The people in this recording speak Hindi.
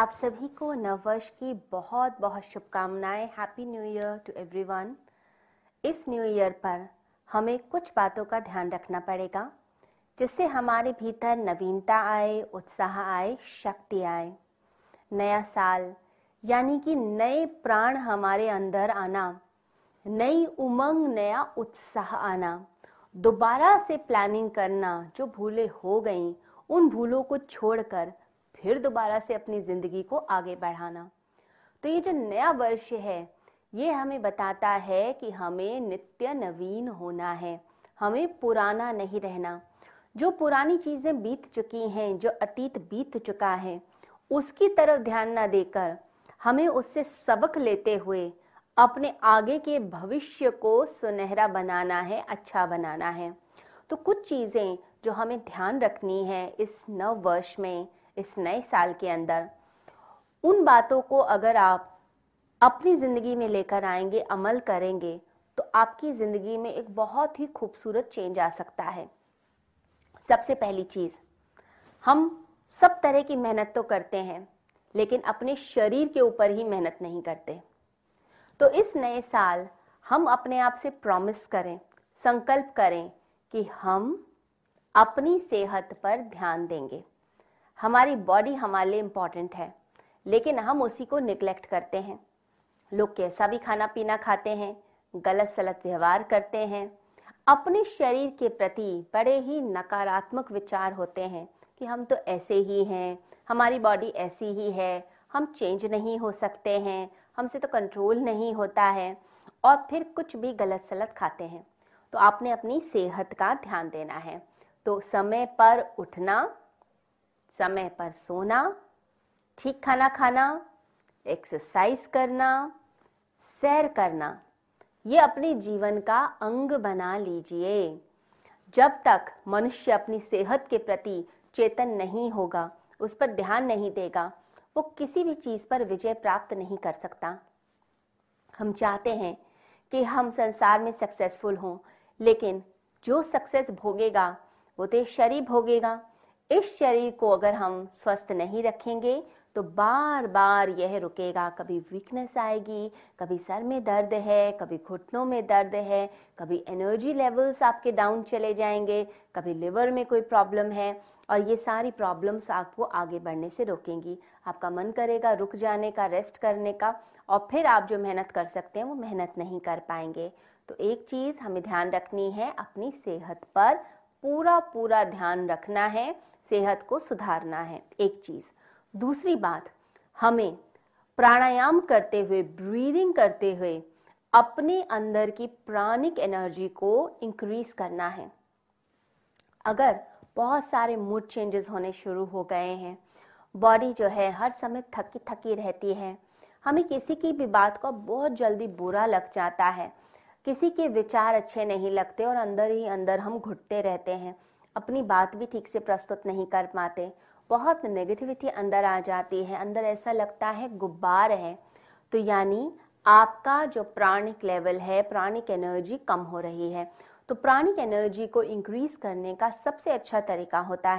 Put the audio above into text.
आप सभी को नववर्ष की बहुत बहुत शुभकामनाएँ। Happy new year to everyone इस न्यू ईयर पर हमें कुछ बातों का ध्यान रखना पड़ेगा, जिससे हमारे भीतर नवीनता आए, उत्साह आए, शक्ति आए। नया साल, यानी कि नए प्राण हमारे अंदर आना, नई उमंग, नया उत्साह आना, दोबारा से प्लानिंग करना जो भूले हो गई, उन भूलों को छोड़कर फिर दोबारा से अपनी ज़िंदगी को आगे बढ़ाना। तो ये जो नया वर्ष है, ये हमें बताता है कि हमें नित्य नवीन होना है, हमें पुराना नहीं रहना। जो पुरानी चीज़ें बीत चुकी हैं, जो अतीत बीत चुका है, उसकी तरफ़ ध्यान ना देकर हमें उससे सबक लेते हुए अपने आगे के भविष्य को सुनहरा बनाना है अच्छा बनाना है। तो कुछ चीज़ें जो हमें ध्यान रखनी है इस नव वर्ष में इस नए साल के अंदर, उन बातों को अगर आप अपनी ज़िंदगी में लेकर आएँगे, अमल करेंगे तो आपकी ज़िंदगी में एक बहुत ही खूबसूरत चेंज आ सकता है। सबसे पहली चीज़, हम सब तरह की मेहनत तो करते हैं, लेकिन अपने शरीर के ऊपर ही मेहनत नहीं करते। तो इस नए साल हम अपने आप से प्रॉमिस करें, संकल्प करें कि हम अपनी सेहत पर ध्यान देंगे। हमारी बॉडी हमारे लिए इंपॉर्टेंट है, लेकिन हम उसी को निगलेक्ट करते हैं। लोग कैसा भी खाना पीना खाते हैं गलत सलत व्यवहार करते हैं, अपने शरीर के प्रति बड़े ही नकारात्मक विचार होते हैं कि हम तो ऐसे ही हैं, हमारी बॉडी ऐसी ही है, हम चेंज नहीं हो सकते हैं, हमसे तो कंट्रोल नहीं होता है, और फिर कुछ भी गलत सलत खाते हैं। तो आपने अपनी सेहत का ध्यान देना है। तो समय पर उठना समय पर सोना, ठीक खाना खाना एक्सरसाइज करना, सैर करना, ये अपने जीवन का अंग बना लीजिए। जब तक मनुष्य अपनी सेहत के प्रति चेतन नहीं होगा, उस पर ध्यान नहीं देगा, वो किसी भी चीज़ पर विजय प्राप्त नहीं कर सकता। हम चाहते हैं कि हम संसार में सक्सेसफुल हों, लेकिन जो सक्सेस भोगेगा, वो तो शरीर भोगेगा। इस शरीर को अगर हम स्वस्थ नहीं रखेंगे तो बार बार यह रुकेगा। कभी वीकनेस आएगी, कभी सर में दर्द है, कभी घुटनों में दर्द है, कभी एनर्जी लेवल्स आपके डाउन चले जाएँगे, कभी लिवर में कोई प्रॉब्लम है, और ये सारी प्रॉब्लम्स आपको आगे बढ़ने से रोकेंगी। आपका मन करेगा रुक जाने का रेस्ट करने का, और फिर आप जो मेहनत कर सकते हैं, वो मेहनत नहीं कर पाएँगे। तो एक चीज़ हमें ध्यान रखनी है, अपनी सेहत पर पूरा पूरा ध्यान रखना है, सेहत को सुधारना है, एक चीज़। दूसरी बात, हमें प्राणायाम करते हुए ब्रीदिंग करते हुए अपने अंदर की प्राणिक एनर्जी को इंक्रीज करना है। अगर बहुत सारे मूड चेंजेस होने शुरू हो गए हैं बॉडी जो है हर समय थकी थकी रहती है, हमें किसी की भी बात को बहुत जल्दी बुरा लग जाता है किसी के विचार अच्छे नहीं लगते और अंदर ही अंदर हम घुटते रहते हैं। अपनी बात भी ठीक से प्रस्तुत नहीं कर पाते। बहुत नेगेटिविटी अंदर आ जाती है। अंदर ऐसा लगता है गुब्बार है। तो यानी आपका जो प्राणिक लेवल है, प्राणिक एनर्जी कम हो रही है। तो प्राणिक एनर्जी को इंक्रीज करने का सबसे अच्छा तरीका होता है।